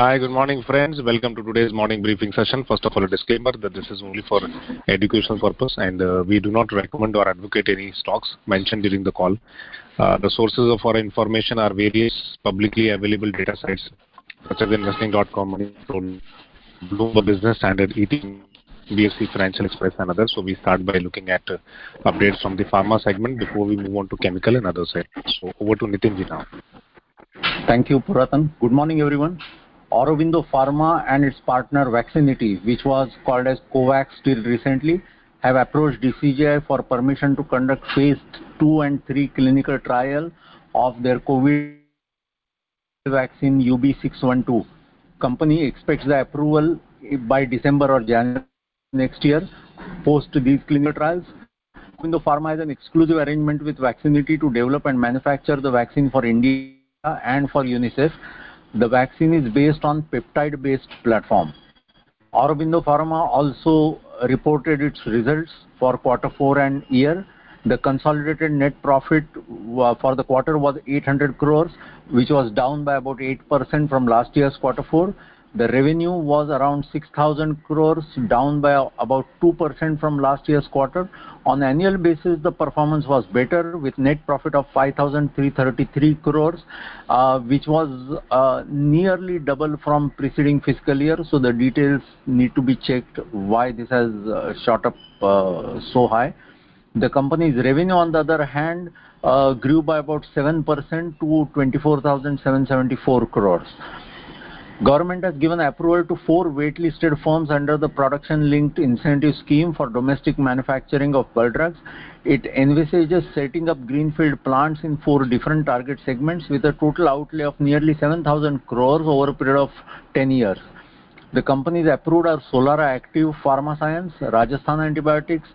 Hi, good morning, friends. Welcome to today's morning briefing session. First of all, a disclaimer that this is only for educational purpose and uh, we do not recommend or advocate any stocks mentioned during the call. Uh, the sources of our information are various publicly available data sites such as investing.com, Bloomberg Business Standard, ET, BSE Financial Express and others. So we start by looking at uh, updates from the pharma segment before we move on to chemical and other. So over to Nitinji now. Thank you, Puratan. Good morning, everyone. Aurobindo Pharma and its partner Vaxxinity, which was called as COVAXX till recently, have approached DCGI for permission to conduct phase 2 and 3 clinical trial of their COVID vaccine UB612. Company expects the approval by December or January next year post these clinical trials. Aurobindo Pharma has an exclusive arrangement with Vaxxinity to develop and manufacture the vaccine for India and for UNICEF the vaccine is based on peptide-based platform. Aurobindo Pharma also reported its results for quarter four and year. The consolidated net profit uh, for the quarter was 800 crores, which was down by about 8% from last year's quarter four. The revenue was around 6,000 crores, down by about 2% from last year's quarter. On annual basis, the performance was better with net profit of 5,333 crores, uh, which was uh, nearly double from preceding fiscal year. So the details need to be checked why this has uh, shot up uh, so high. The company's revenue, on the other hand, uh, grew by about 7% to 24,774 crores. Government has given approval to four wait-listed firms under the production-linked incentive scheme for domestic manufacturing of bulk drugs. It envisages setting up greenfield plants in four different target segments with a total outlay of nearly 7,000 crores over a period of 10 years. The companies approved are Solara Active Pharma Science, Rajasthan Antibiotics,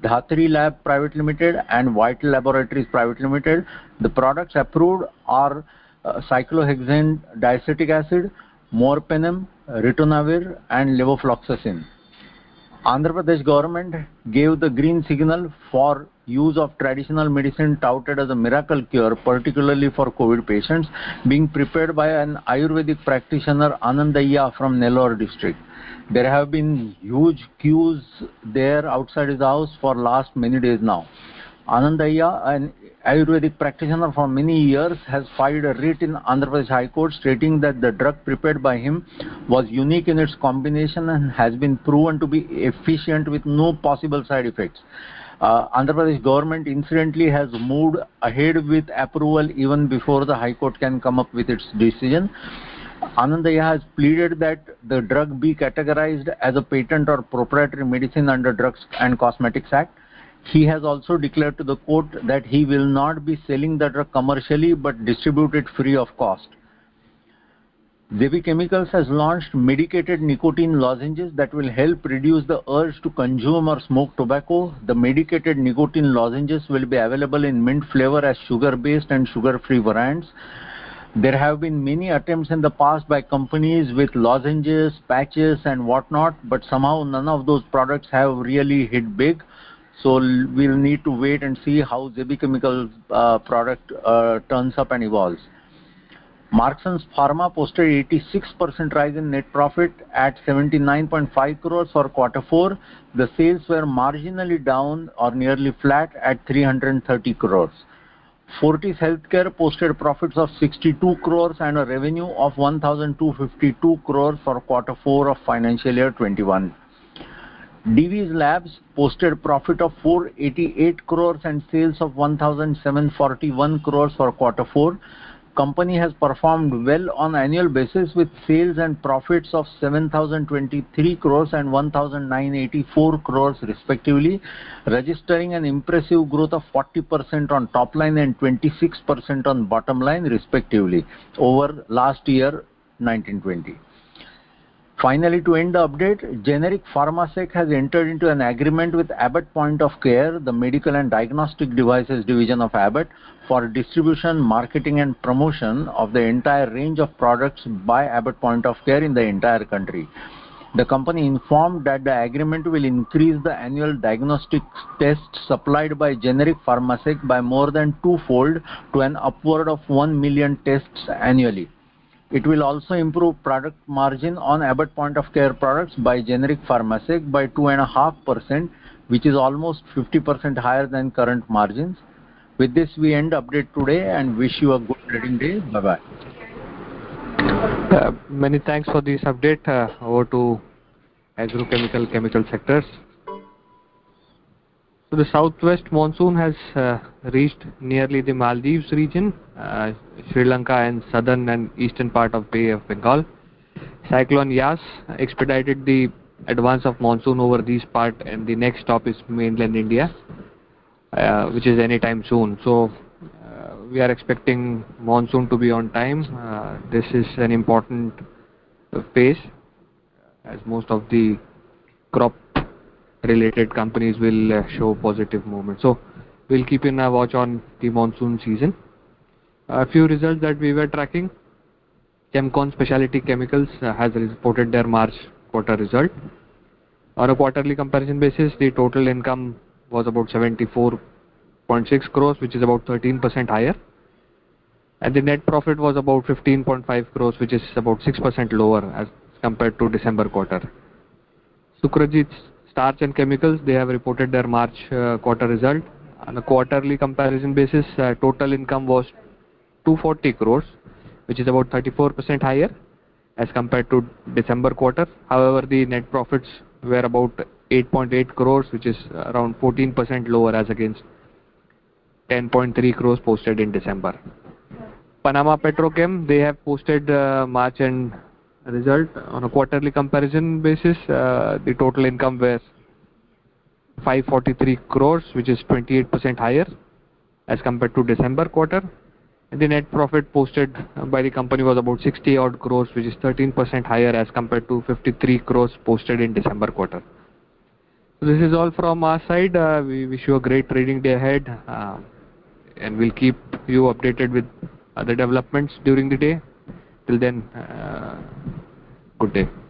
Dhatri Lab Private Limited and Vital Laboratories Private Limited. The products approved are uh, cyclohexane diacetic acid, Meropenem, Ritonavir and levofloxacin. Andhra Pradesh government gave the green signal for use of traditional medicine touted as a miracle cure, particularly for COVID patients, being prepared by an Ayurvedic practitioner Anandaiah from Nellore district. There have been huge queues there outside his house for last many days now. Anandaiah, an Ayurvedic practitioner for many years, has filed a writ in Andhra Pradesh High Court stating that the drug prepared by him was unique in its combination and has been proven to be efficient with no possible side effects. Uh, Andhra Pradesh government incidentally has moved ahead with approval even before the High Court can come up with its decision. Anandaiah has pleaded that the drug be categorized as a patent or proprietary medicine under Drugs and Cosmetics Act he has also declared to the court that he will not be selling the drug commercially but distribute it free of cost. Zebi Chemicals has launched medicated nicotine lozenges that will help reduce the urge to consume or smoke tobacco. The medicated nicotine lozenges will be available in mint flavor as sugar-based and sugar-free variants. There have been many attempts in the past by companies with lozenges, patches and whatnot, but somehow none of those products have really hit big. So we'll need to wait and see how Zebi Chemical uh, product uh, turns up and evolves. Marksans Pharma posted 86% rise in net profit at 79.5 crores for quarter four. The sales were marginally down or nearly flat at 330 crores. Fortis Healthcare posted profits of 62 crores and a revenue of 1,252 crores for quarter four of financial year 21. Divi's Labs posted profit of 488 crores and sales of 1,741 crores for quarter four. Company has performed well on annual basis with sales and profits of 7,023 crores and 1,984 crores respectively, registering an impressive growth of 40% on top line and 26% on bottom line respectively over last year 1920. Finally, to end the update, generic Pharmasec has entered into an agreement with Abbott Point of Care, the medical and diagnostic devices division of Abbott, for distribution, marketing and promotion of the entire range of products by Abbott Point of Care in the entire country. The company informed that the agreement will increase the annual diagnostic tests supplied by generic Pharmasec by more than twofold to an upward of 1 million tests annually. It will also improve product margin on Abbott point of care products by generic Pharmasec by 2.5%, which is almost 50% higher than current margins. With this, we end update today and wish you a good trading day. Bye-bye. Uh, many thanks for this update. Uh, over to agrochemical chemical sectors. The southwest monsoon has uh, reached nearly the Maldives region, uh, Sri Lanka and southern and eastern part of Bay of Bengal. Cyclone Yas expedited the advance of monsoon over these part, and the next stop is mainland India, uh, which is anytime soon. So we are expecting monsoon to be on time. This is an important phase as most of the crop related companies will uh, show positive movement. So we'll keep in a uh, watch on the monsoon season. A few results that we were tracking. Chemcon Specialty Chemicals uh, has reported their March quarter result. On a quarterly comparison basis, the total income was about 74.6 crores, which is about 13% higher. And the net profit was about 15.5 crores, which is about 6% lower as compared to December quarter. Sukhjit Starch and Chemicals, they have reported their March uh, quarter result. On a quarterly comparison basis, uh, total income was 240 crores, which is about 34% higher as compared to December quarter. However, the net profits were about 8.8 crores, which is around 14% lower as against 10.3 crores posted in December. Panama Petrochem, they have posted uh, March end result. On a quarterly comparison basis, uh, the total income was 543 crores, which is 28% higher as compared to December quarter. The net profit posted by the company was about 60 odd crores, which is 13% higher as compared to 53 crores posted in December quarter. This is all from our side. Uh, we wish you a great trading day ahead, uh, and we'll keep you updated with other developments during the day. Till then, good day.